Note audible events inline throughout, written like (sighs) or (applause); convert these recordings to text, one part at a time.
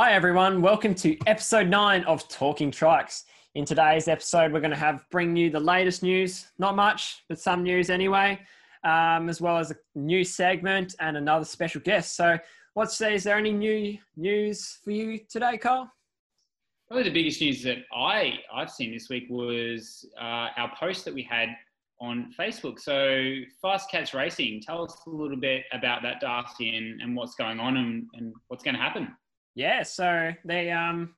Hi, everyone. Welcome to episode nine of Talking Trikes. In today's episode, we're going to have bring you the latest news. Not much, but some news anyway, um, as well as a new segment and another special guest. So, what's is there any new news for you today, Carl? Probably the biggest news that I I've seen this week was uh, our post that we had on Facebook. So, Fast Cats Racing, tell us a little bit about that, Darcy, and, and what's going on and, and what's going to happen. Yeah, so they um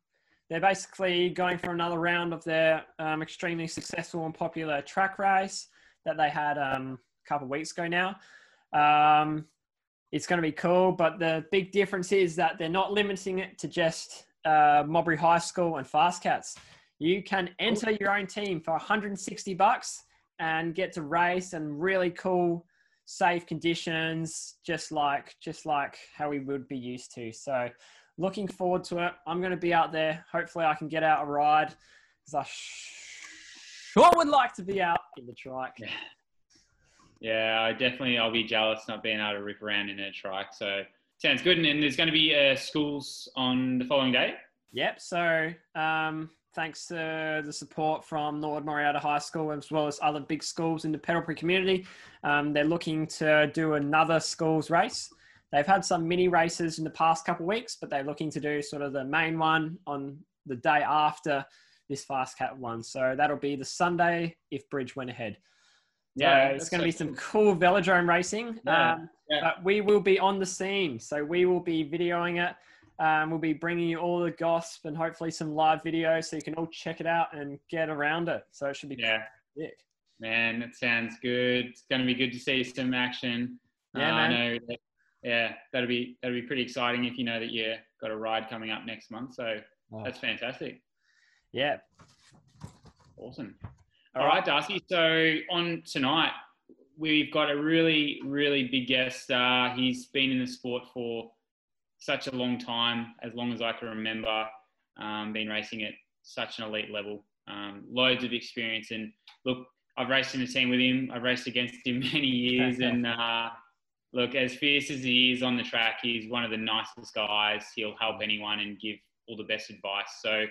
they're basically going for another round of their um, extremely successful and popular track race that they had um, a couple of weeks ago now. Um, it's going to be cool, but the big difference is that they're not limiting it to just uh, Mowbray High School and Fast Cats. You can enter your own team for 160 bucks and get to race and really cool, safe conditions, just like just like how we would be used to. So looking forward to it. I'm going to be out there. Hopefully, I can get out a ride because I sure would like to be out in the trike. Yeah. yeah, I definitely I'll be jealous not being able to rip around in a trike. So sounds good. And, and there's going to be uh, schools on the following day. Yep. So um, thanks to the support from Norwood Morialta High School as well as other big schools in the Pedal Prix community, um, they're looking to do another schools race. They've had some mini races in the past couple of weeks, but they're looking to do sort of the main one on the day after this fast cat one. So that'll be the Sunday if Bridge went ahead. Yeah, so it's going to be some cool velodrome racing. Yeah, um, yeah. But we will be on the scene, so we will be videoing it. Um, we'll be bringing you all the gossip and hopefully some live video, so you can all check it out and get around it. So it should be yeah, sick. man. That sounds good. It's going to be good to see some action. Yeah, uh, man. I know yeah, that'll be that'll be pretty exciting if you know that you got a ride coming up next month. So oh. that's fantastic. Yeah. Awesome. All right, Darcy. So on tonight, we've got a really, really big guest. Uh, he's been in the sport for such a long time, as long as I can remember. Um, been racing at such an elite level. Um, loads of experience. And look, I've raced in a team with him. I've raced against him (laughs) many years, (laughs) and uh, look, as fierce as he is on the track, he's one of the nicest guys. He'll help anyone and give all the best advice. So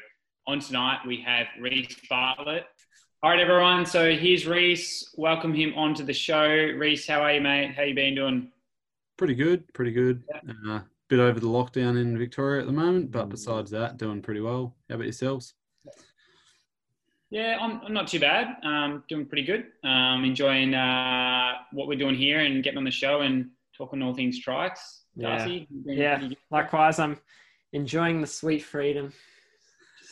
on tonight, we have Reese Bartlett. All right, everyone. So here's Reese. Welcome him onto the show. Reese, how are you, mate? How you been doing? Pretty good. Pretty good. Yeah. Uh, bit over the lockdown in Victoria at the moment, but besides that, doing pretty well. How about yourselves? Yeah, I'm, I'm not too bad. Um, doing pretty good. Um, enjoying uh, what we're doing here and getting on the show and talking all things trikes. Darcy, yeah, yeah. likewise. I'm enjoying the sweet freedom.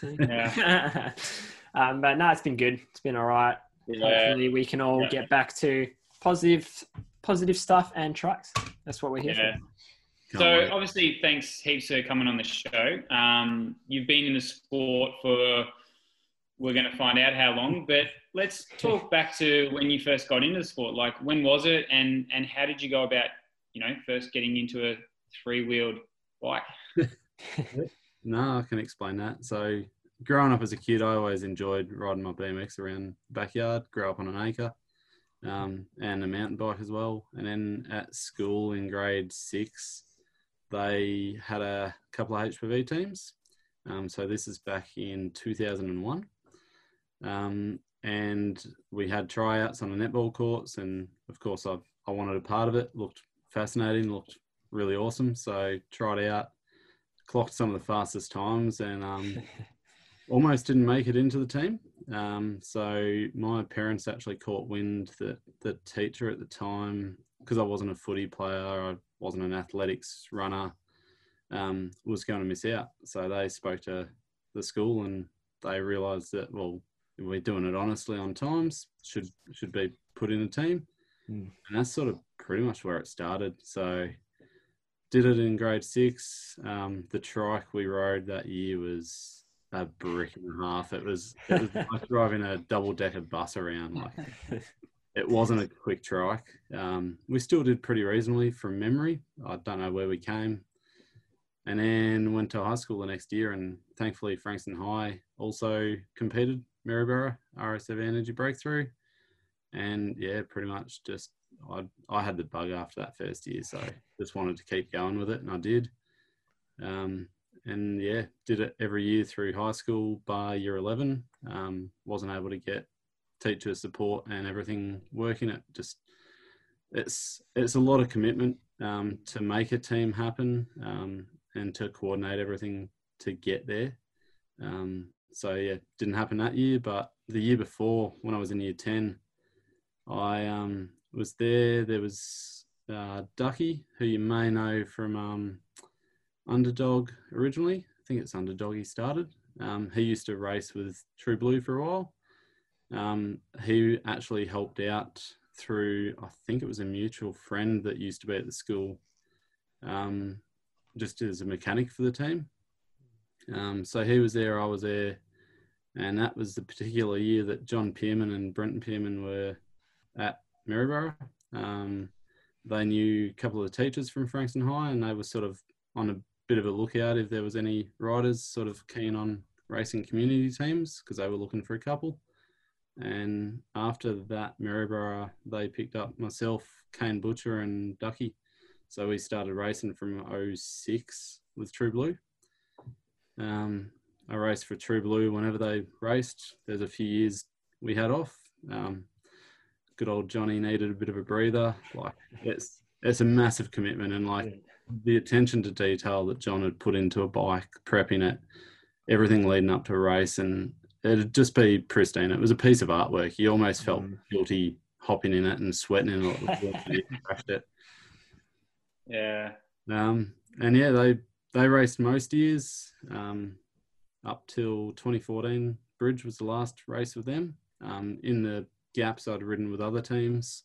Yeah. (laughs) um, but no, it's been good. It's been all right. Yeah. Hopefully, we can all yeah. get back to positive, positive stuff and trikes. That's what we're here yeah. for. So, obviously, thanks heaps for coming on the show. Um, you've been in the sport for we're going to find out how long. But let's (laughs) talk back to when you first got into the sport. Like, when was it, and and how did you go about, you know, first getting into a three wheeled bike? (laughs) no, I can explain that. So, growing up as a kid, I always enjoyed riding my BMX around the backyard. Grew up on an acre. Um, and a mountain bike as well. And then at school in grade six, they had a couple of HPV teams. Um, so this is back in 2001. Um, and we had tryouts on the netball courts, and of course, I I wanted a part of it. Looked fascinating, looked really awesome. So tried out, clocked some of the fastest times, and um, (laughs) almost didn't make it into the team. Um, so my parents actually caught wind that the teacher at the time, because I wasn't a footy player, I wasn't an athletics runner, um, was going to miss out. So they spoke to the school and they realised that well, we're doing it honestly on times should should be put in a team. Mm. and that's sort of pretty much where it started. So did it in grade six. Um, the trike we rode that year was a brick and a half. It was it was like (laughs) driving a double decker bus around like (laughs) it wasn't a quick trike. Um, we still did pretty reasonably from memory. I don't know where we came. And then went to high school the next year and thankfully frankston high also competed Maryborough RACV Energy Breakthrough, and yeah, pretty much just I I had the bug after that first year, so just wanted to keep going with it, and I did. Um, and yeah, did it every year through high school by year 11. Um, wasn't able to get teacher support and everything working. It just it's it's a lot of commitment um, to make a team happen um, and to coordinate everything to get there. Um, so yeah, didn't happen that year, but the year before, when I was in year ten, I um, was there. There was uh, Ducky, who you may know from um, Underdog originally. I think it's Underdog he started. Um, he used to race with True Blue for a while. Um, he actually helped out through, I think it was a mutual friend that used to be at the school, um, just as a mechanic for the team. Um, so he was there, I was there, and that was the particular year that John Pearman and Brenton Pearman were at Maryborough. Um, they knew a couple of the teachers from Frankston High, and they were sort of on a bit of a lookout if there was any riders sort of keen on racing community teams because they were looking for a couple. And after that, Maryborough, they picked up myself, Kane Butcher, and Ducky. So we started racing from 06 with True Blue. Um, I raced for True Blue whenever they raced. There's a few years we had off. Um, good old Johnny needed a bit of a breather. Like it's it's a massive commitment and like the attention to detail that John had put into a bike, prepping it, everything leading up to a race, and it'd just be pristine. It was a piece of artwork. You almost felt mm. guilty hopping in it and sweating in it. (laughs) crashed it. Yeah. Um, and yeah, they they raced most years um, up till 2014. Bridge was the last race with them. Um, in the gaps, I'd ridden with other teams.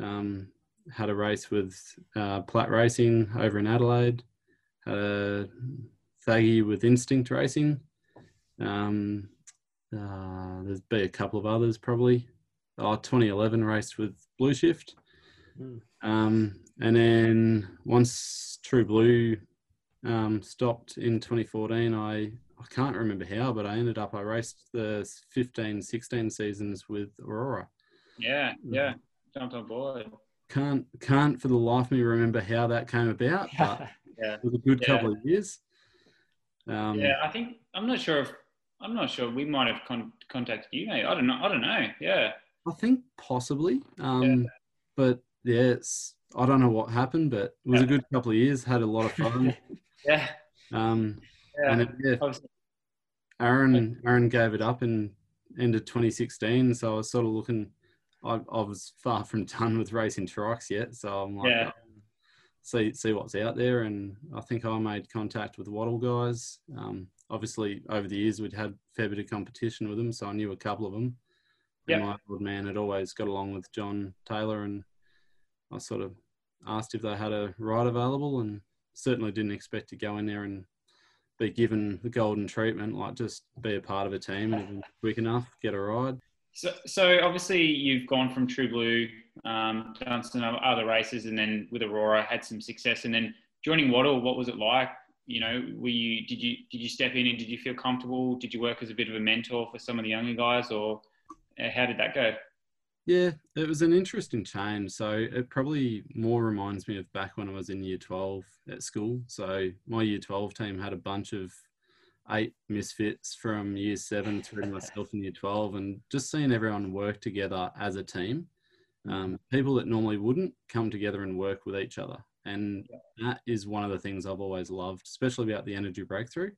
Um, had a race with uh, Platt Racing over in Adelaide. Had a Thaggy with Instinct Racing. Um, uh, there's be a couple of others probably. Oh, 2011 raced with Blue Shift. Mm. Um, and then once True Blue um, stopped in 2014, I, I can't remember how, but I ended up, I raced the 15, 16 seasons with Aurora. Yeah, yeah. Jumped on board. Can't, can't for the life of me remember how that came about, (laughs) but yeah. it was a good yeah. couple of years. Um, yeah, I think, I'm not sure if I'm not sure. We might have con- contacted you, mate. I don't know. I don't know. Yeah. I think possibly. Um, yeah. But yeah, it's I don't know what happened, but it was yeah. a good couple of years. Had a lot of fun. (laughs) yeah. Um, yeah. And yeah, Aaron Aaron gave it up in end of 2016, so I was sort of looking. I, I was far from done with racing trikes yet, so I'm like, yeah. Oh, see see what's out there. And I think I made contact with Wattle guys. Um, obviously over the years we'd had a fair bit of competition with them, so I knew a couple of them. Yeah. My old man had always got along with John Taylor, and I sort of asked if they had a ride available, and certainly didn't expect to go in there and be given the golden treatment, like just be a part of a team and quick enough, get a ride. So, so obviously you've gone from True Blue, um, done some other races, and then with Aurora had some success, and then joining Wattle. What was it like? you know, were you did you did you step in and did you feel comfortable? Did you work as a bit of a mentor for some of the younger guys, or uh, how did that go? Yeah, it was an interesting change. So it probably more reminds me of back when I was in year 12 at school. So my year 12 team had a bunch of eight misfits from year seven through (laughs) myself in year 12, and just seeing everyone work together as a team. Um, people that normally wouldn't come together and work with each other. And that is one of the things I've always loved, especially about the energy breakthrough,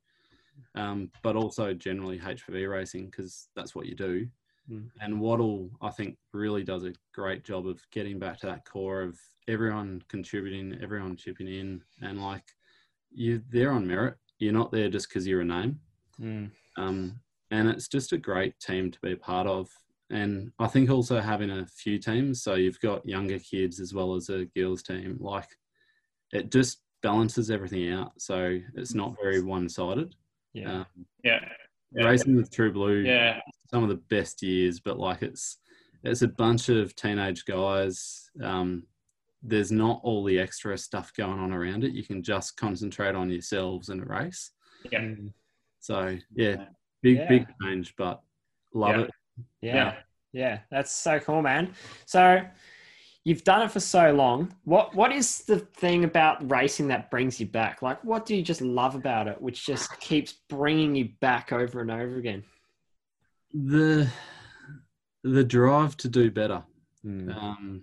um, but also generally HPV racing because that's what you do. Mm. And Wattle, I think, really does a great job of getting back to that core of everyone contributing, everyone chipping in, and like you, they're on merit. You're not there just because you're a name. Mm. Um, and it's just a great team to be a part of. And I think also having a few teams, so you've got younger kids as well as a girls team, like it just balances everything out. So it's not very one sided. Yeah. Um, yeah. Yeah. Racing with True Blue, yeah, some of the best years, but like it's it's a bunch of teenage guys. Um, there's not all the extra stuff going on around it. You can just concentrate on yourselves in a race. Yeah. Mm. So yeah, big yeah. big change, but love yeah. it. Yeah. yeah. Yeah, that's so cool, man. So you've done it for so long. What what is the thing about racing that brings you back? Like, what do you just love about it, which just keeps bringing you back over and over again? The the drive to do better. Mm. Um,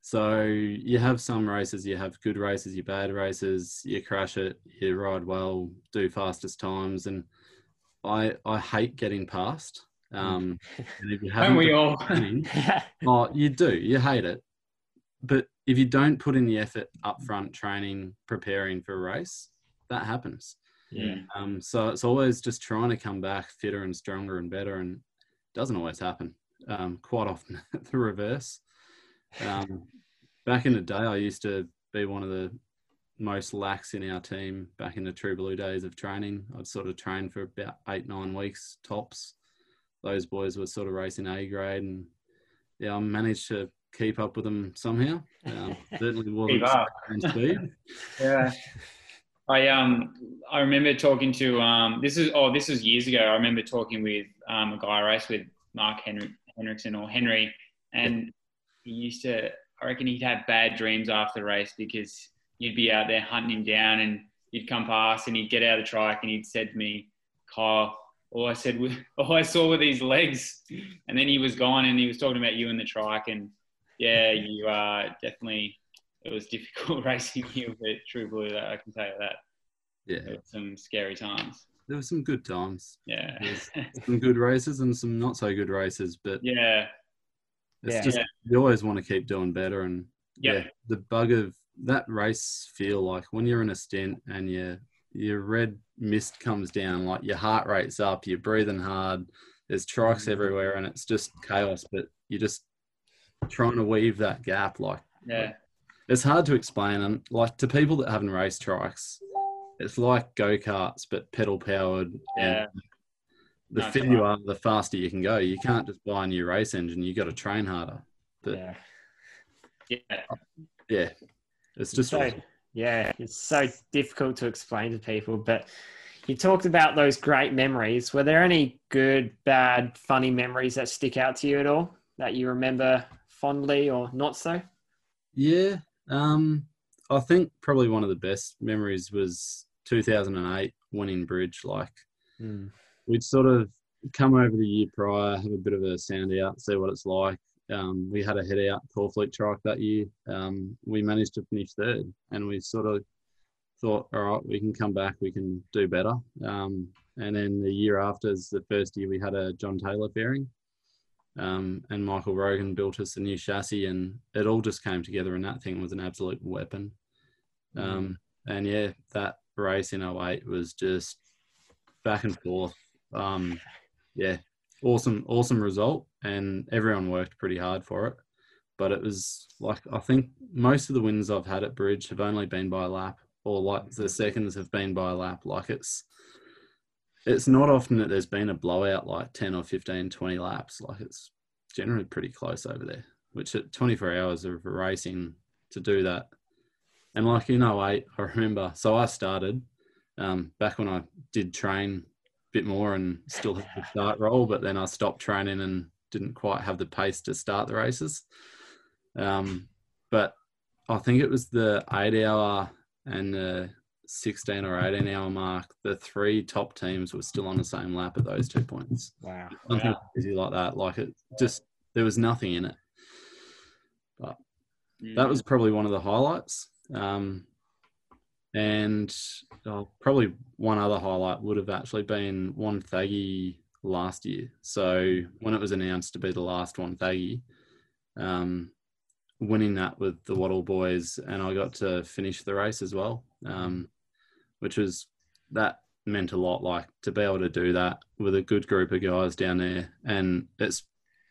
so you have some races, you have good races, you bad races, you crash it, you ride well, do fastest times, and I I hate getting past. Um, and if you (laughs) Don't haven't we all? training- (laughs) oh, you do, you hate it, but if you don't put in the effort up front, training, preparing for a race, that happens. yeah. Um, so it's always just trying to come back fitter and stronger and better, and doesn't always happen. Um, quite often (laughs) the reverse. Um, back in the day, I used to be one of the most lax in our team back in the True Blue days of training. I'd sort of train for about eight, nine weeks tops. Those boys were sort of racing A grade, and yeah, I managed to keep up with them somehow. Um, (laughs) certainly wasn't Keep up. speed. (laughs) Yeah. I um I remember talking to um this is oh this was years ago. I remember talking with um a guy I raced with Mark Henry Henriksen or Henry, and he used to I reckon he'd have bad dreams after the race because you'd be out there hunting him down and you'd come past and he'd get out of the trike and he'd said to me, Kyle, all I said was (laughs) all I saw were these legs, and then he was gone and he was talking about you in the trike and yeah, you uh definitely it was difficult (laughs) racing you with True Blue. That I can tell you that. Yeah, It was some scary times. there were some good times. Yeah. (laughs) Some good races and some not so good races, but yeah. it's Yeah. just Yeah. you always want to keep doing better. And Yeah. yeah, the bug of that race feel like when you're in a stint and your your red mist comes down, like your heart rate's up, you're breathing hard, there's trikes Mm-hmm. everywhere, and it's just chaos. But you're just trying to weave that gap. Like Yeah. it's hard to explain, and like to people that haven't raced trikes, it's like go karts but pedal powered. Yeah. And the No, fitter you are, the faster you can go. You can't just buy a new race engine. You got to train harder. But yeah. Yeah. yeah, it's just so, awesome. yeah, it's so difficult to explain to people. But you talked about those great memories. Were there any good, bad, funny memories that stick out to you at all that you remember fondly or not so? yeah. Um, I think probably one of the best memories was 2008 winning Bridge. Like we'd sort of come over the year prior, have a bit of a sound out, see what it's like. Um, we had a head out core fleet trike that year. Um, we managed to finish third, and we sort of thought, all right, we can come back, we can do better. Um, and then the year after is the first year we had a John Taylor fairing, um, and Michael Rogan built us a new chassis, and it all just came together. And that thing was an absolute weapon. Um, and yeah, that race in 08 was just back and forth. Um, yeah, awesome, awesome result, and everyone worked pretty hard for it. But it was like I think most of the wins I've had at Bridge have only been by a lap, or like the seconds have been by a lap. Like it's it's not often that there's been a blowout like 10 or 15, 20 laps. Like it's generally pretty close over there, which at 24 hours of racing to do that. And like in 08, I remember, so I started um, back when I did train a bit more and still had the start role, but then I stopped training and didn't quite have the pace to start the races. Um, but I think it was the eight hour and the 16 or 18 hour mark. The three top teams were still on the same lap at those two points. Wow. Something crazy like that. Like it just, there was nothing in it. Mm. That was probably one of the highlights. Um, and oh, probably one other highlight would have actually been Wonthaggi last year. So when it was announced to be the last Wonthaggi, um, winning that with the Wattle boys, and I got to finish the race as well, um, which was that meant a lot. Like to be able to do that with a good group of guys down there, and it's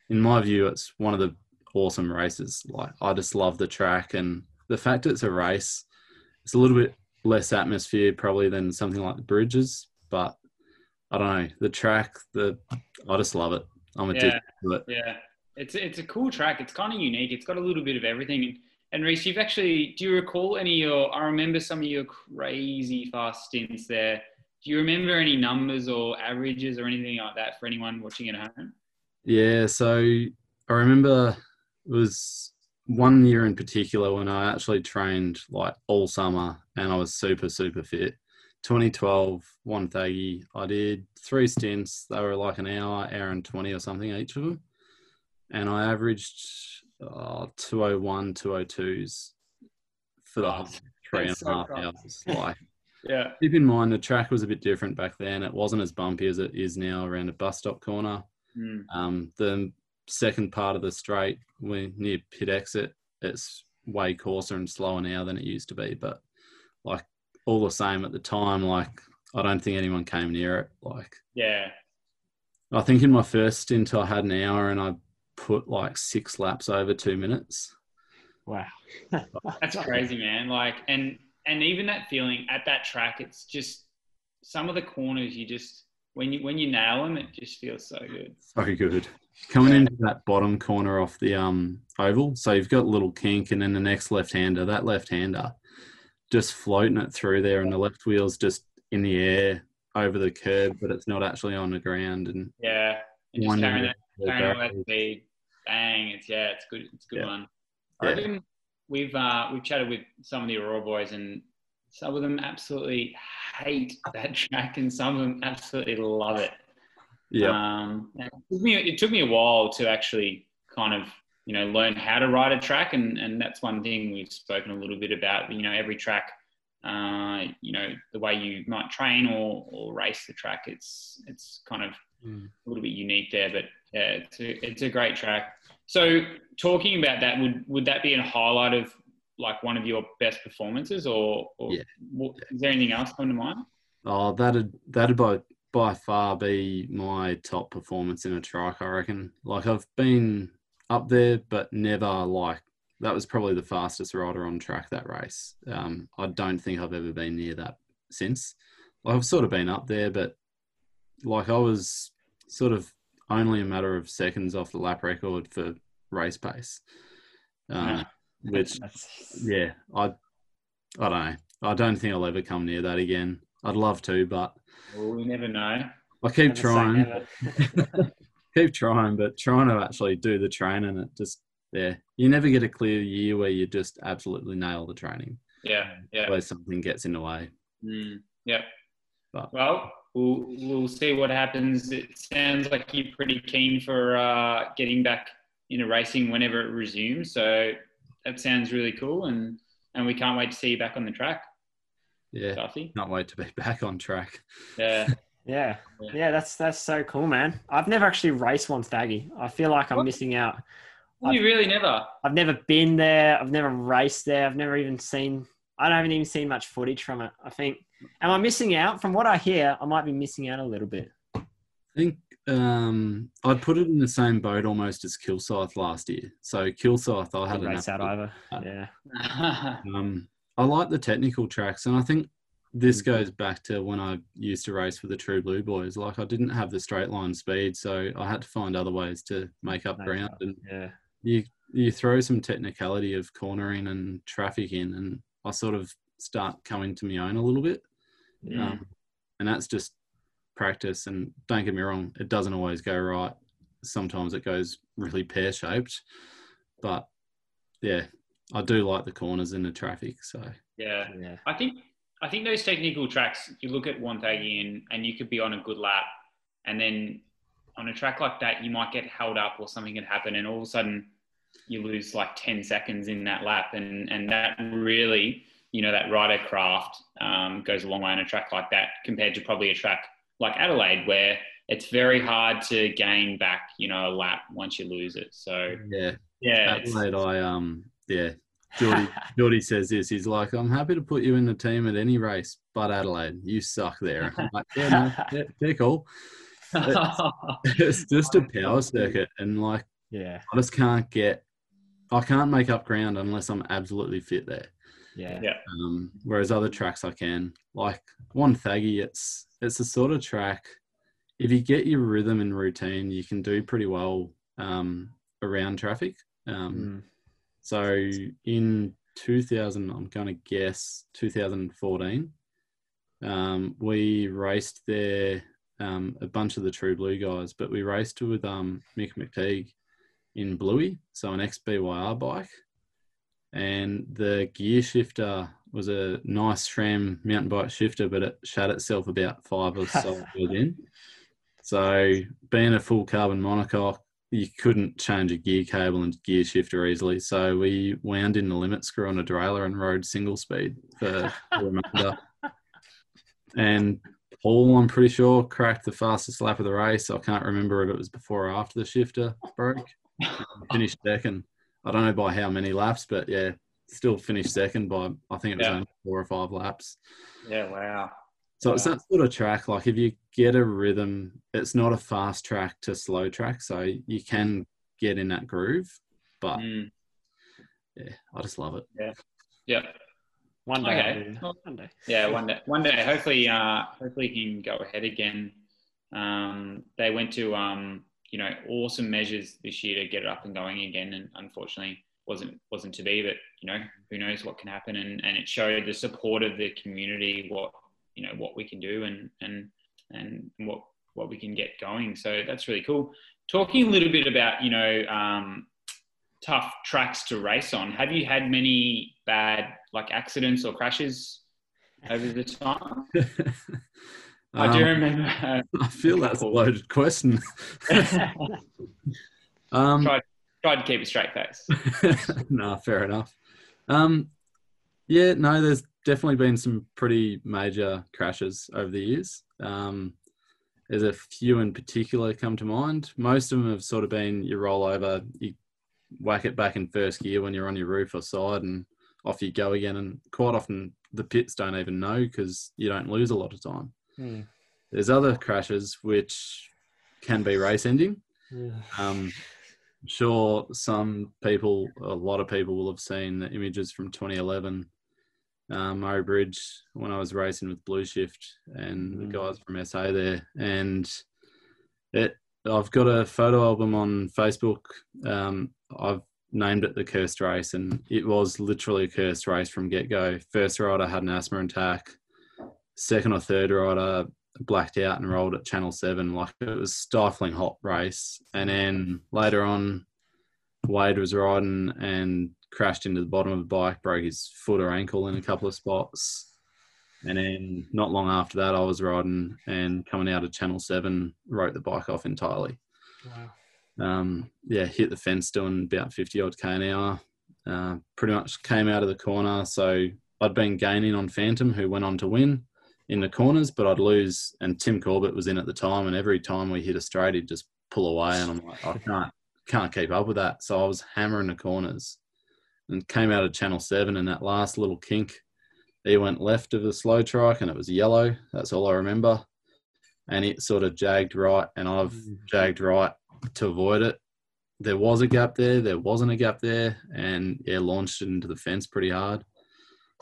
in my view, it's one of the awesome races. Like I just love the track and the fact it's a race. It's a little bit less atmosphere probably than something like the bridges, but I don't know the track. The I just love it. I'm addicted to it. Yeah, it's it's a cool track. It's kind of unique. It's got a little bit of everything. And, Reese, you've actually do you recall any of your? I remember some of your crazy fast stints there. Do you remember any numbers or averages or anything like that for anyone watching at home? Yeah, so I remember it was one year in particular when I actually trained like all summer and I was super super fit. 2012 Wonthaggi, I did three stints. They were like an hour, hour and 20 or something each of them, and I averaged uh, 201, 202s for the whole (laughs) three and a so half fast. hours. (laughs) Like, Yeah. keep in mind the track was a bit different back then. It wasn't as bumpy as it is now around a bus stop corner. Mm. Um, the second part of the straight, when near pit exit, it's way coarser and slower now than it used to be. But like all the same at the time, like I don't think anyone came near it. Like Yeah. I think in my first stint I had an hour and I put like six laps over two minutes. Wow. (laughs) That's crazy, man. Like, and and even that feeling at that track, it's just some of the corners you just when you when you nail them, it just feels so good. So good. Coming into that bottom corner off the um oval, so you've got a little kink, and then the next left hander, that left hander, just floating it through there, and the left wheel's just in the air over the curb, but it's not actually on the ground. And Yeah, and just one carrying that, carrying that speed, bang! It's yeah, it's good. It's a good Yeah. one. I Yeah. reckon we've uh, we've chatted with some of the Aurora boys, and some of them absolutely hate that (laughs) track, and some of them absolutely love it. yeah, Um, it, took me, it took me a while to actually kind of, you know, learn how to ride a track. And, and that's one thing we've spoken a little bit about, you know, every track, uh, you know, the way you might train or, or race the track, it's, it's kind of Mm. a little bit unique there, but yeah, it's a, it's a great track. So talking about that, would, would that be a highlight of like one of your best performances or, or Yeah. what, is there anything else come to mind? oh, that'd that'd by by far be my top performance in a trike. I reckon. Like I've been up there, but never like that was probably the fastest rider on track that race. Um, I don't think I've ever been near that since. Like I've sort of been up there, but like I was sort of only a matter of seconds off the lap record for race pace. Um, (laughs) which yeah, I I don't know. I don't think I'll ever come near that again. I'd love to, but Well, we never know. I keep never trying, (laughs) (laughs) keep trying, but trying to actually do the training, it just yeah, you never get a clear year where you just absolutely nail the training. Yeah, yeah. Where something gets in the way. Mm, yep. But- well, we'll we'll see what happens. It sounds like you're pretty keen for uh, getting back into racing whenever it resumes. So that sounds really cool, and and we can't wait to see you back on the track, Yeah, Darcy. can't wait to be (laughs) back on track. Yeah. (laughs) Yeah. Yeah. Yeah, that's that's so cool, man. I've never actually raced Wonthaggi. I feel like I'm What? missing out. you really never. I've never been there. I've never raced there. I've never even seen. I haven't even seen much footage from it. I think. Am I missing out? From what I hear, I might be missing out a little bit. I think um, I'd put it in the same boat almost as Kilsyth last year. So Kilsyth, I had a race out absolute- over. Yeah. (laughs) Um, I like the technical tracks, and I think this goes back to when I used to race for the True Blue Boys. Like I didn't have the straight line speed, so I had to find other ways to make up Make ground. up. And Yeah. you you throw some technicality of cornering and traffic in, and I sort of start coming to my own a little bit. Yeah. Um, and that's just practice. And don't get me wrong, it doesn't always go right. Sometimes it goes really pear shaped, but yeah, I do like the corners in the traffic. So yeah. Yeah. I think I think those technical tracks, you look at Wonthaggi and, and you could be on a good lap, and then on a track like that, you might get held up or something could happen, and all of a sudden you lose like 10 seconds in that lap, and and that really, you know, that rider craft um, goes a long way on a track like that compared to probably a track like Adelaide where it's very hard to gain back, you know, a lap once you lose it. So yeah, yeah, it's- Adelaide, I um yeah. (laughs) Geordie, Geordie says this. He's like, I'm happy to put you in the team at any race, but Adelaide, you suck there. I'm like, yeah, no, yeah, they're cool. It's just a power circuit, and like yeah. I just can't get, I can't make up ground unless I'm absolutely fit there. Yeah. Yeah. Um, whereas other tracks I can, like Wonthaggi, it's it's a sort of track. If you get your rhythm and routine, you can do pretty well um, around traffic. Um, Mm. So in 2000, I'm going to guess 2014, um, we raced there um, a bunch of the True Blue guys, but we raced with um, Mick McTeague in Bluey, so an XBYR bike. And the gear shifter was a nice SRAM mountain bike shifter, but it shut itself about five or so (laughs) in. So being a full carbon monocoque, you couldn't change a gear cable and gear shifter easily. So we wound in the limit screw on a derailleur and rode single speed for the remainder. (laughs) And Paul, I'm pretty sure, cracked the fastest lap of the race. I can't remember if it was before or after the shifter broke. Finished second. I don't know by how many laps, but yeah, still finished second by I think it was Yeah. only four or five laps. Yeah, wow. So it's that sort of track. Like if you get a rhythm, it's not a fast track to slow track, so you can get in that groove. But Mm, yeah, I just love it. yeah. yeah. One day. Okay. I'll do that. Well, One day. Yeah, one day. One day. Hopefully, uh, hopefully he can go ahead again. Um, they went to um, you know awesome measures this year to get it up and going again, and unfortunately wasn't wasn't to be. But you know who knows what can happen, and, and it showed the support of the community, what you know what we can do, and and and what what we can get going. So that's really cool. Talking a little bit about you know um, tough tracks to race on. Have you had many bad like accidents or crashes over the time? (laughs) I do Um, remember. (laughs) I feel (laughs) that's a loaded question. (laughs) um, tried, tried to keep a straight face. no, fair enough. Um, yeah, no, there's definitely been some pretty major crashes over the years. Um, there's a few in particular come to mind. Most of them have sort of been you roll over, you whack it back in first gear when you're on your roof or side, and off you go again. And quite often the pits don't even know because you don't lose a lot of time. Hmm. There's other crashes which can be race ending. Yeah. Um, I'm sure some people, a lot of people will have seen the images from 2011 um, Murray Bridge when I was racing with Blue Shift and the Mm. guys from SA there. And it, I've got a photo album on Facebook. Um, I've named it the cursed race, and it was literally a cursed race from get go. First rider had an asthma attack. Second or third rider blacked out and rolled at Channel Seven. Like it was stifling hot race. And then later on, Wade was riding and crashed into the bottom of the bike, broke his foot or ankle in a couple of spots. And then not long after that, I was riding and coming out of Channel Seven, wrote the bike off entirely. Wow. Um, yeah, hit the fence doing about 50 odd k an hour. Uh, pretty much came out of the corner. So I'd been gaining on Phantom, who went on to win in the corners, but I'd lose. And Tim Corbett was in at the time, and every time we hit a straight, he'd just pull away, and I'm like, I (laughs) can't can't keep up with that. So I was hammering the corners, and came out of Channel Seven, and that last little kink, he went left of the slow trike, and it was yellow. That's all I remember. And it sort of jagged right, and I've Mm. jagged right to avoid it. There was a gap there, there wasn't a gap there, and yeah, launched it into the fence pretty hard.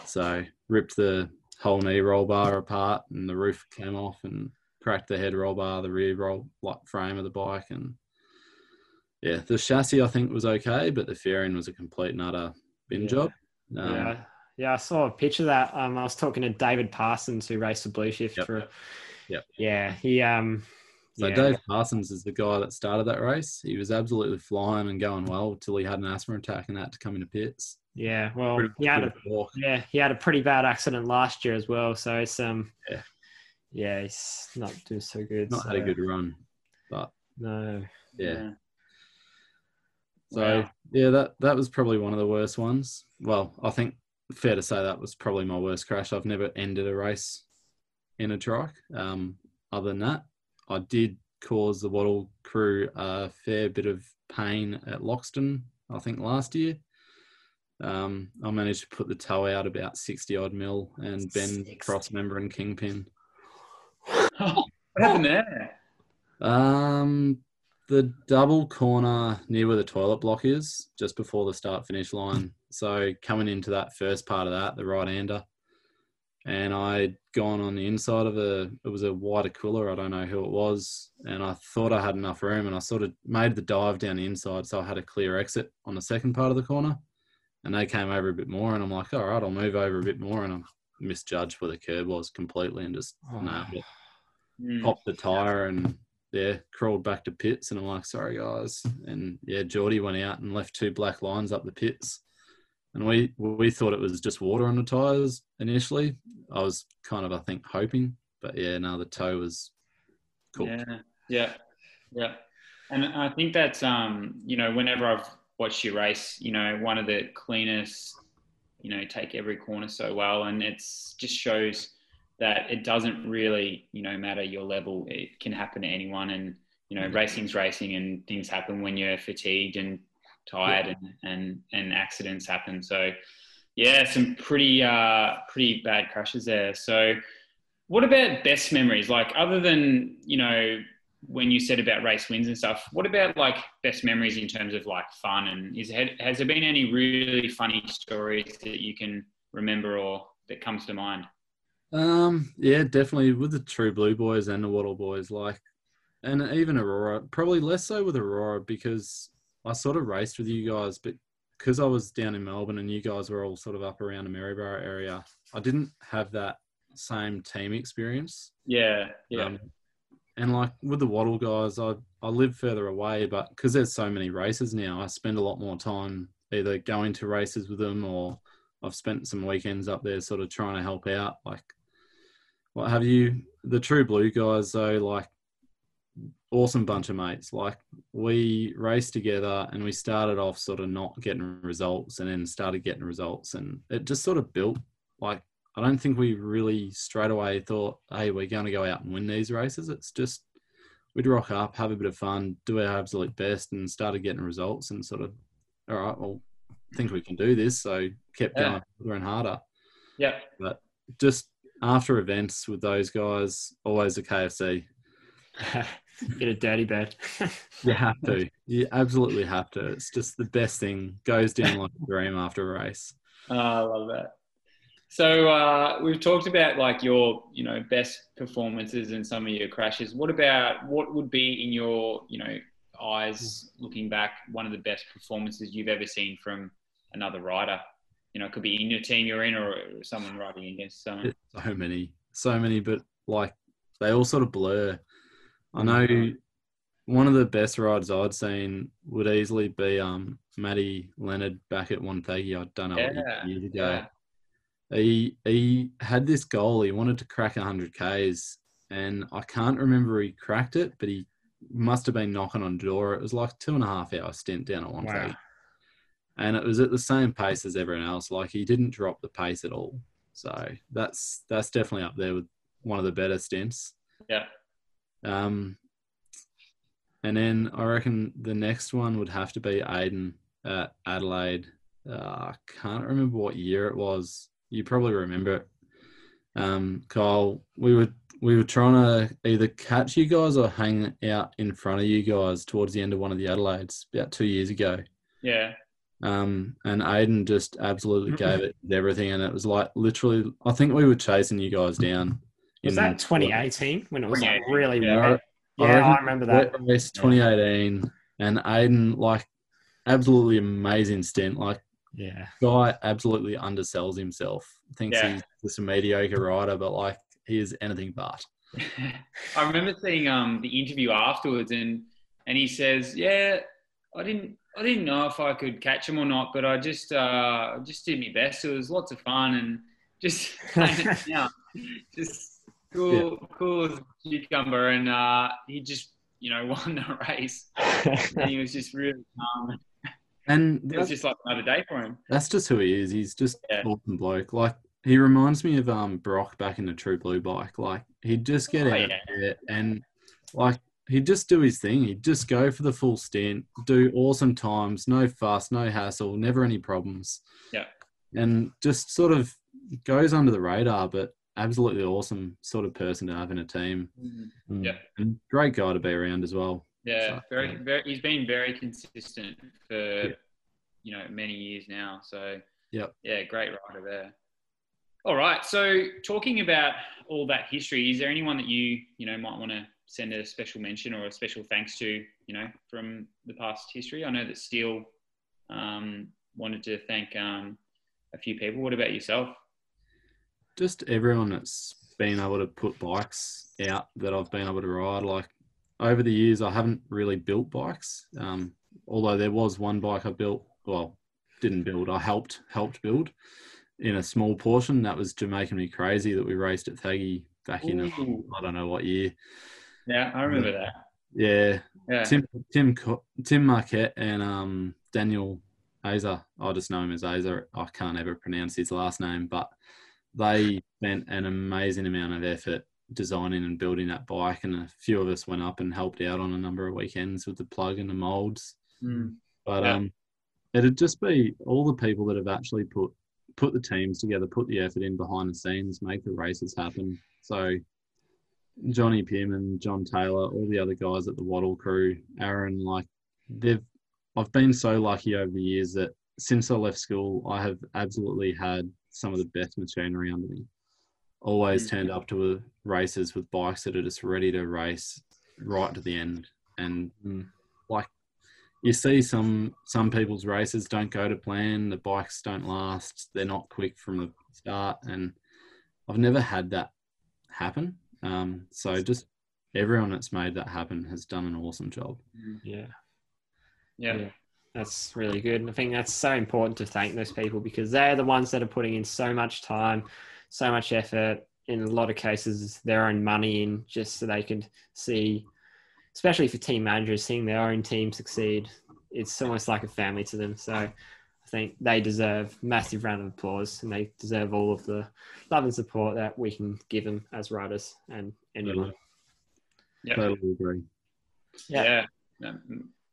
So ripped the whole knee roll bar apart, and the roof came off, and cracked the head roll bar, the rear roll like frame of the bike, and yeah, the chassis I think was okay, but the fairing was a complete and utter bin Yeah. job. Um, yeah, yeah. I saw a picture of that. Um, I was talking to David Parsons, who raced the Blue Shift Yep. for. Yep. Yeah, he um. So yeah, Dave Parsons is the guy that started that race. He was absolutely flying and going well until he had an asthma attack and had to come into pits. Yeah, well, Pretty he had a walk. yeah he had a pretty bad accident last year as well. So it's um. Yeah. Yeah, he's not doing so good. Not so, had a good run, but No. yeah. So Wow. yeah, that that was probably one of the worst ones. Well, I think fair to say that was probably my worst crash. I've never ended a race in a trike. Um, other than that, I did cause the Wattle crew a fair bit of pain at Loxton. I think last year. Um, I managed to put the toe out about sixty odd mil and bend 60. cross member and kingpin. what happened there? Um, the double corner near where the toilet block is, just before the start finish line. So coming into that first part of that, the right hander, and I'd gone on the inside of a, it was a white Aquila, I don't know who it was, and I thought I had enough room, and I sort of made the dive down the inside, so I had a clear exit on the second part of the corner, and they came over a bit more, and I'm like, all right, I'll move over a bit more, and I misjudged where the curb was completely, and just Oh. nailed it Mm. popped the tire and yeah, crawled back to pits. And I'm like, sorry guys. And yeah, Geordie went out and left two black lines up the pits. And we we thought it was just water on the tires initially. I was kind of I think hoping, but yeah, now the toe was cool. Yeah, yeah, yeah. And I think that's um, you know, whenever I've watched you race, you know, one of the cleanest, you know, take every corner so well, and it's just shows that it doesn't really, you know, matter your level. It can happen to anyone, and you know, racing's racing, and things happen when you're fatigued and tired, and and and accidents happen. So, yeah, some pretty uh pretty bad crashes there. So, what about best memories? Like, other than you know when you said about race wins and stuff, what about like best memories in terms of like fun? And is has there been any really funny stories that you can remember or that comes to mind? Um, yeah, definitely with the True Blue boys and the Wattle boys, like, and even Aurora. Probably less so with Aurora because I sort of raced with you guys, but because I was down in Melbourne and you guys were all sort of up around the Maryborough area, I didn't have that same team experience. Yeah, yeah. Um, and like with the Wattle guys, I I live further away, but because there's so many races now, I spend a lot more time either going to races with them or I've spent some weekends up there, sort of trying to help out. Like, what have you? The True Blue guys, though, like awesome bunch of mates. Like we raced together and we started off sort of not getting results and then started getting results and it just sort of built like I don't think we really straight away thought, hey, we're going to go out and win these races. It's just we'd rock up, have a bit of fun, do our absolute best, and started getting results and sort of, all right, well, I think we can do this. So kept yeah. going harder and harder. Yeah. But just after events with those guys, always a KFC. (laughs) Get a dirty bed. (laughs) you have to. You absolutely have to. It's just the best thing. Goes down like a dream after a race. Oh, (laughs) I love that. So uh, we've talked about like your, you know, best performances and some of your crashes. What about what would be in your, you know, eyes looking back one of the best performances you've ever seen from another rider? You know, it could be in your team you're in or someone riding against someone. So many, so many, but like they all sort of blur. I know one of the best rides I'd seen would easily be um Matty Leonard back at Wonthaggi. I don't know yeah, years ago. Yeah he he had this goal. He wanted to crack 100 Ks, and I can't remember he cracked it, but he must have been knocking on door. It was like two and a half hour stint down at one wow. and it was at the same pace as everyone else. Like he didn't drop the pace at all. So that's that's definitely up there with one of the better stints. Yeah. Um, and then I reckon the next one would have to be Aiden at Adelaide. Uh, I can't remember what year it was you probably remember it. Um, Kyle, we were we were trying to either catch you guys or hang out in front of you guys towards the end of one of the Adelaides about two years ago. Yeah. Um, and Aiden just absolutely (clears throat) gave it everything, and it was like literally. I think we were chasing you guys down. Was that 2018 when it was like really yeah. Yeah, I, I remember that. Race 2018, and Aiden like absolutely amazing stint. Like yeah. Guy absolutely undersells himself. Thinks yeah. he's just a mediocre rider, but like he is anything but. (laughs) I remember seeing um the interview afterwards and and he says, Yeah, I didn't I didn't know if I could catch him or not, but I just uh just did my best. It was lots of fun and just (laughs) yeah, (laughs) just cool yeah. cool as cucumber and uh he just you know (laughs) won the race. (laughs) and he was just really calm and it was just like another day for him. That's just who he is. He's just yeah. awesome bloke. Like he reminds me of um Brock back in the True Blue bike. Like he'd just get oh, out yeah. there and like he'd just do his thing. He'd just go for the full stint, do awesome times, no fuss, no hassle, never any problems. Yeah. And just sort of goes under the radar, but absolutely awesome sort of person to have in a team. Mm-hmm. Yeah. And great guy to be around as well. Yeah, so, very, yeah. very. He's been very consistent for yeah. you know many years now. So yeah, yeah, great rider there. All right. So talking about all that history, is there anyone that you you know might want to send a special mention or a special thanks to you know from the past history? I know that Steele um, wanted to thank um, a few people. What about yourself? Just everyone that's been able to put bikes out that I've been able to ride. Like over the years, I haven't really built bikes. Um, although there was one bike I built, well, didn't build. I helped helped build in a small portion. That was Jamaican me crazy that we raced at Thaggy back in I Ooh. I don't know what year. Yeah, I remember that. Yeah, Yeah. Tim Tim Tim Marquette and um, Daniel Azer. I just know him as Azer. I can't ever pronounce his last name, but they spent an amazing amount of effort designing and building that bike, and a few of us went up and helped out on a number of weekends with the plug and the molds. Mm. But Yeah. um, it'd just be all the people that have actually put put the teams together, put the effort in behind the scenes, make the races happen. So Johnny Pym and John Taylor, all the other guys at the Wattle crew, Aaron, like they've I've been so lucky over the years that since I left school, I have absolutely had some of the best machinery under me. Always Mm. turned up to a, races with bikes that are just ready to race right to the end. And Mm. like you see some some people's races don't go to plan, the bikes don't last, they're not quick from the start, and I've never had that happen. Um, so just everyone that's made that happen has done an awesome job. Yeah. Yeah. Yeah. That's really good. And I think that's so important to thank those people because they're the ones that are putting in so much time, so much effort, in a lot of cases, their own money in just so they can see, especially for team managers, seeing their own team succeed. It's almost like a family to them. So I think they deserve massive round of applause and they deserve all of the love and support that we can give them as riders and anyone. Yeah. Totally agree. Yeah, no,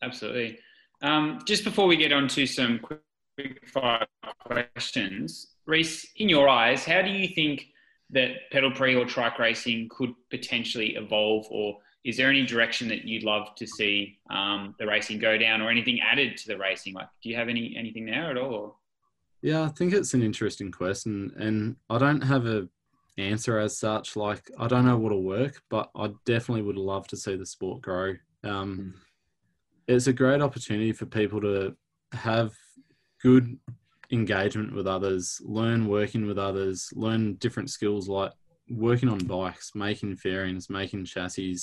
absolutely. Um, just before we get on to some quick, quick fire questions, Reese, in your eyes, how do you think that Pedal Prix or trike racing could potentially evolve, or is there any direction that you'd love to see um, the racing go down, or anything added to the racing? Like, do you have any anything there at all? Or? Yeah, I think it's an interesting question, and I don't have a answer as such. Like, I don't know what'll work, but I definitely would love to see the sport grow. Um, it's a great opportunity for people to have good engagement with others, learn working with others, learn different skills like working on bikes, making fairings, making chassis,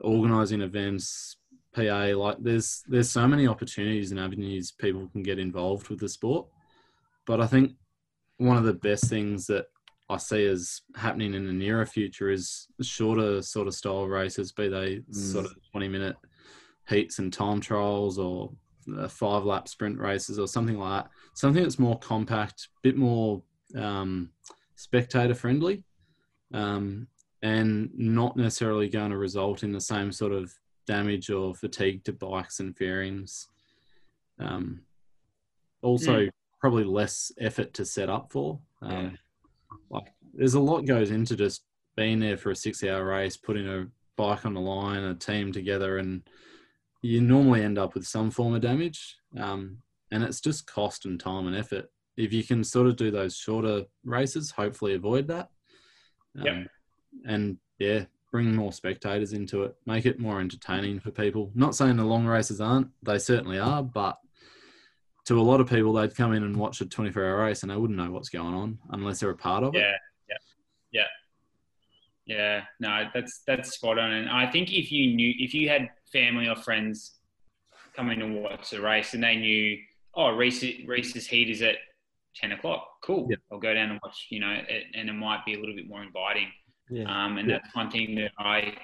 organising events, PA. Like, there's there's so many opportunities and avenues people can get involved with the sport. But I think one of the best things that I see as happening in the nearer future is shorter sort of style races, be they mm. sort of 20 minute heats and time trials or uh, five lap sprint races or something like that. Something that's more compact, a bit more um, spectator friendly, um, and not necessarily going to result in the same sort of damage or fatigue to bikes and fairings. Um, also, probably less effort to set up for. Um, Like, there's a lot goes into just being there for a six-hour race, putting a bike on the line, a team together, and you normally end up with some form of damage. Um, and it's just cost and time and effort. If you can sort of do those shorter races, hopefully avoid that. Um, Yep. And yeah, bring more spectators into it, make it more entertaining for people. Not saying the long races aren't, they certainly are, but to a lot of people, they'd come in and watch a 24 hour race and they wouldn't know what's going on unless they're a part of it. Yeah, yeah, yeah, yeah. No, that's that's spot on. And I think if you knew, if you had family or friends coming to watch a race and they knew, oh, Reese, Reese's heat is at ten o'clock. Cool. Yeah. I'll go down and watch. You know, it, and it might be a little bit more inviting. Yeah. Um, and Yeah. that's one thing that I,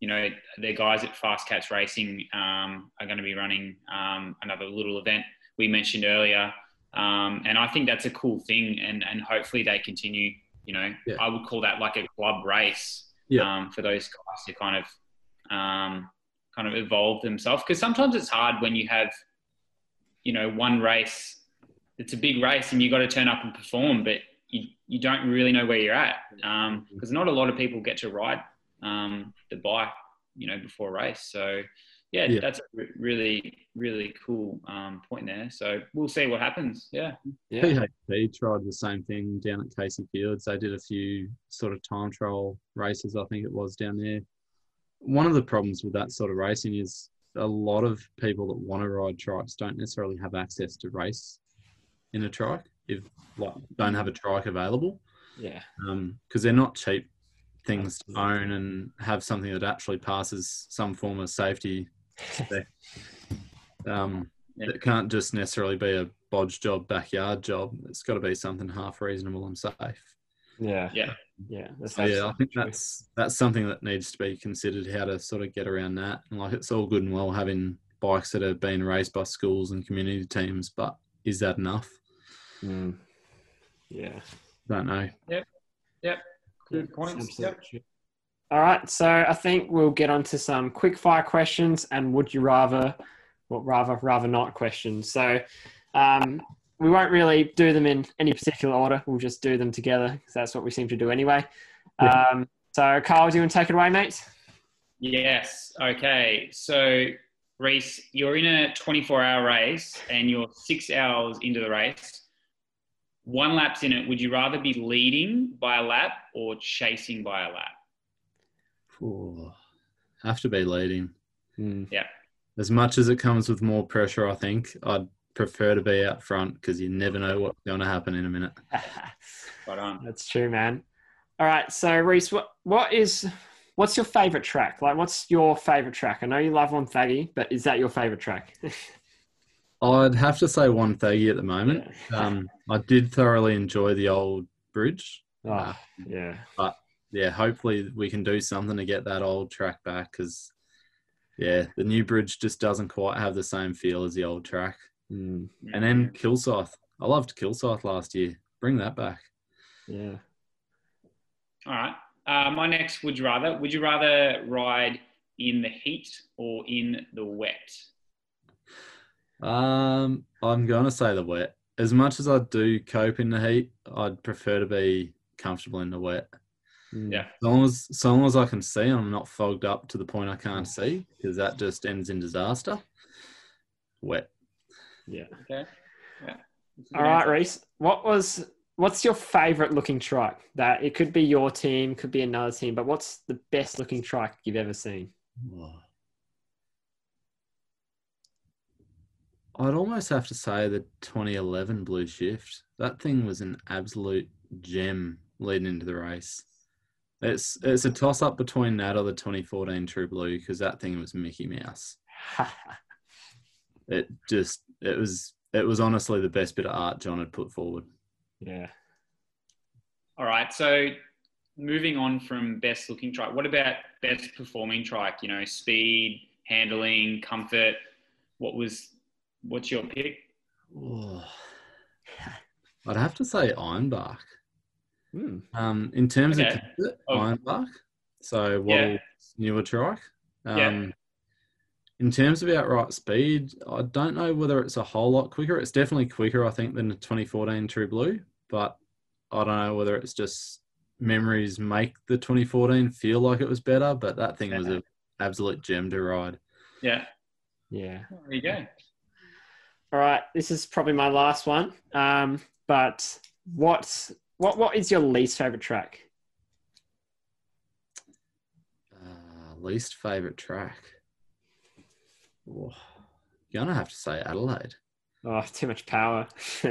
you know, the guys at Fast Cats Racing um, are going to be running um, another little event we mentioned earlier. Um, and I think that's a cool thing. And, and hopefully they continue, you know. I would call that like a club race Yeah. um, for those guys to kind of, um, kind of evolve themselves. Because sometimes it's hard when you have, you know, one race, it's a big race and you got to turn up and perform, but you, you don't really know where you're at because not a lot of people get to ride um, the bike, you know, before a race. So, yeah, Yeah. that's a really, really cool um, point there. So we'll see what happens. Yeah. Yeah. PHP tried the same thing down at Casey Fields. They did a few sort of time trial races, I think it was down there. One of the problems with that sort of racing is a lot of people that want to ride trikes don't necessarily have access to race in a trike if like don't have a trike available Yeah. because they're not cheap things to own and have something that actually passes some form of safety. (laughs) Um, Yeah. It can't just necessarily be a bodge job, backyard job. It's got to be something half reasonable and safe. Yeah. Yeah. Yeah. So, yeah, I think true. that's that's something that needs to be considered how to sort of get around that. And like it's all good and well having bikes that have been raised by schools and community teams, but is that enough? Mm. Yeah. Don't know. Yep. Yep. Good points. Yep. All right, so I think we'll get on to some quick fire questions and would you rather, well, rather, rather not questions. So um, we won't really do them in any particular order. We'll just do them together because that's what we seem to do anyway. Yeah. Um, so Carl, do you want to take it away, mate? Yes. Okay. So, Reese, you're in a 24 hour race and you're six hours into the race. One lap's in it. Would you rather be leading by a lap or chasing by a lap? Ooh, have to be leading. Mm. As much as it comes with more pressure, I think I'd prefer to be out front because you never know what's going to happen in a minute. (laughs) But um, That's true, man. All right, so Reese, what what is what's your favorite track? Like, what's your favorite track? I know you love Wonthaggi, but is that your favorite track? (laughs) I'd have to say Wonthaggi at the moment. Yeah. Um, I did thoroughly enjoy the old bridge. oh, yeah. But yeah, hopefully we can do something to get that old track back because, yeah, the new bridge just doesn't quite have the same feel as the old track. Mm, And then Kilsyth. I loved Kilsyth last year. Bring that back. yeah. all right. Uh, my next would you rather? Would you rather ride in the heat or in the wet? Um, I'm going to say the wet. As much as I do cope in the heat, I'd prefer to be comfortable in the wet. Mm. Yeah. As long as, so long as I can see I'm not fogged up to the point I can't see, because that just ends in disaster. Wet. Yeah. Okay. Yeah. That's a good All right, answer. Reese. What was what's your favorite looking trike? That it could be your team, could be another team, but what's the best looking trike you've ever seen? I'd almost have to say the 2011 Blue Shift. That thing was an absolute gem leading into the race. It's it's a toss up between that or the 2014 True Blue because that thing was Mickey Mouse. (laughs) It just it was it was honestly the best bit of art John had put forward. yeah. All right. So moving on from best looking trike, what about best performing trike? You know, speed, handling, comfort. What was what's your pick? (sighs) I'd have to say Ironbark. Hmm. Um, in terms Okay. of comfort, Oh. Ironbark. So Yeah. Wattle's newer trike. Um, Yeah. In terms of outright speed, I don't know whether it's a whole lot quicker. It's definitely quicker, I think, than the 2014 True Blue, but I don't know whether it's just memories make the 2014 feel like it was better. But that thing was an absolute gem to ride. Yeah. Yeah. There you go. All right. This is probably my last one. Um, but what what what is your least favorite track? Uh, least favorite track. Oh, gonna have to say Adelaide. Oh, too much power. (laughs)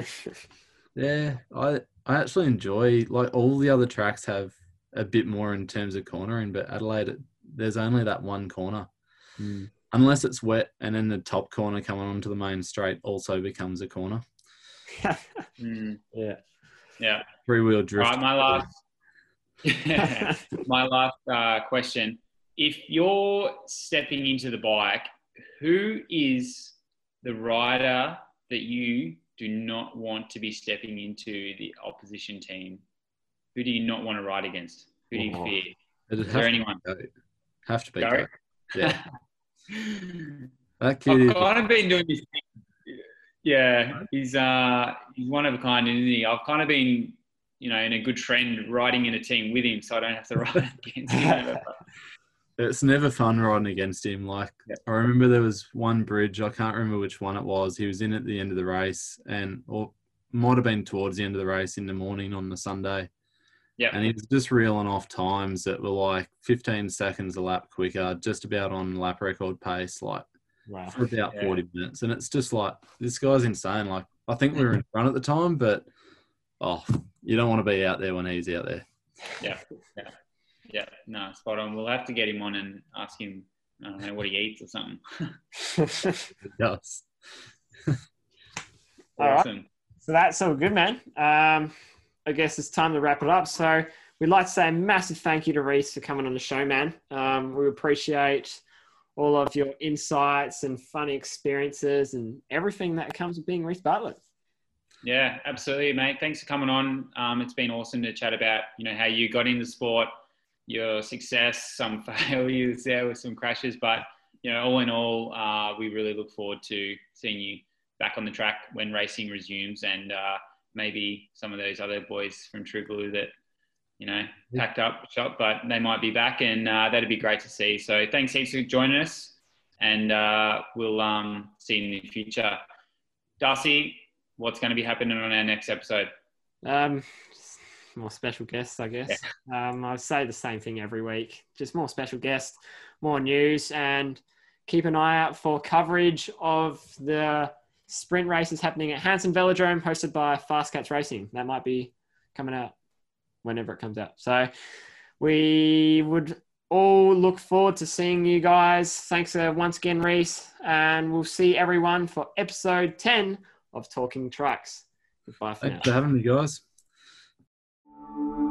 Yeah, I I actually enjoy like all the other tracks have a bit more in terms of cornering, but Adelaide there's only that one corner. Hmm. Unless it's wet and then the top corner coming onto the main straight also becomes a corner. (laughs) Mm, yeah. yeah. Three wheel drift. right. My last. (laughs) my last uh, question. If you're stepping into the bike, who is the rider that you do not want to be stepping into the opposition team? Who do you not want to ride against? Who do you Oh. fear? Is have there to, anyone? have to be go. Yeah, (laughs) that I've kind of been doing this thing. Yeah, he's uh he's one of a kind, isn't he? I've kind of been, you know, in a good trend riding in a team with him, so I don't have to (laughs) ride against him. (laughs) it's never fun riding against him. Like Yeah. I remember there was one bridge, I can't remember which one it was. He was in at the end of the race, and or might have been towards the end of the race in the morning on the Sunday, yeah, and he was just reeling off times that were like 15 seconds a lap quicker, just about on lap record pace, like Wow. for about Yeah. 40 minutes. And it's just like this guy's insane. Like I think we were in (laughs) front at the time, but oh, you don't want to be out there when he's out there. yeah, yeah, yeah. No, spot on. We'll have to get him on and ask him. I don't know what he eats or something. (laughs) Yes. (laughs) All right. Awesome. So that's all good, man. Um, I guess it's time to wrap it up. So we'd like to say a massive thank you to Reese for coming on the show, man. Um, we appreciate all of your insights and funny experiences and everything that comes with being Reese Bartlett. Yeah, absolutely, mate. Thanks for coming on. Um, it's been awesome to chat about, you know, how you got into sport, your success, some (laughs) failures there with some crashes, but you know, all in all, uh, we really look forward to seeing you back on the track when racing resumes, and uh, maybe some of those other boys from True Blue that you know packed up shop, but they might be back, and uh, that'd be great to see. So thanks heaps for joining us, and uh, we'll um, see you in the future. Darcy, what's going to be happening on our next episode? Um, more special guests, I guess. Um, I say the same thing every week. Just more special guests, more news, and keep an eye out for coverage of the sprint races happening at Hanson Velodrome, hosted by Fast Cats Racing. That might be coming out whenever it comes out. So we would all look forward to seeing you guys. Thanks uh, once again, Reese, and we'll see everyone for episode 10 of Talking Trikes. Goodbye for now. Thanks for having me, guys. Thank you.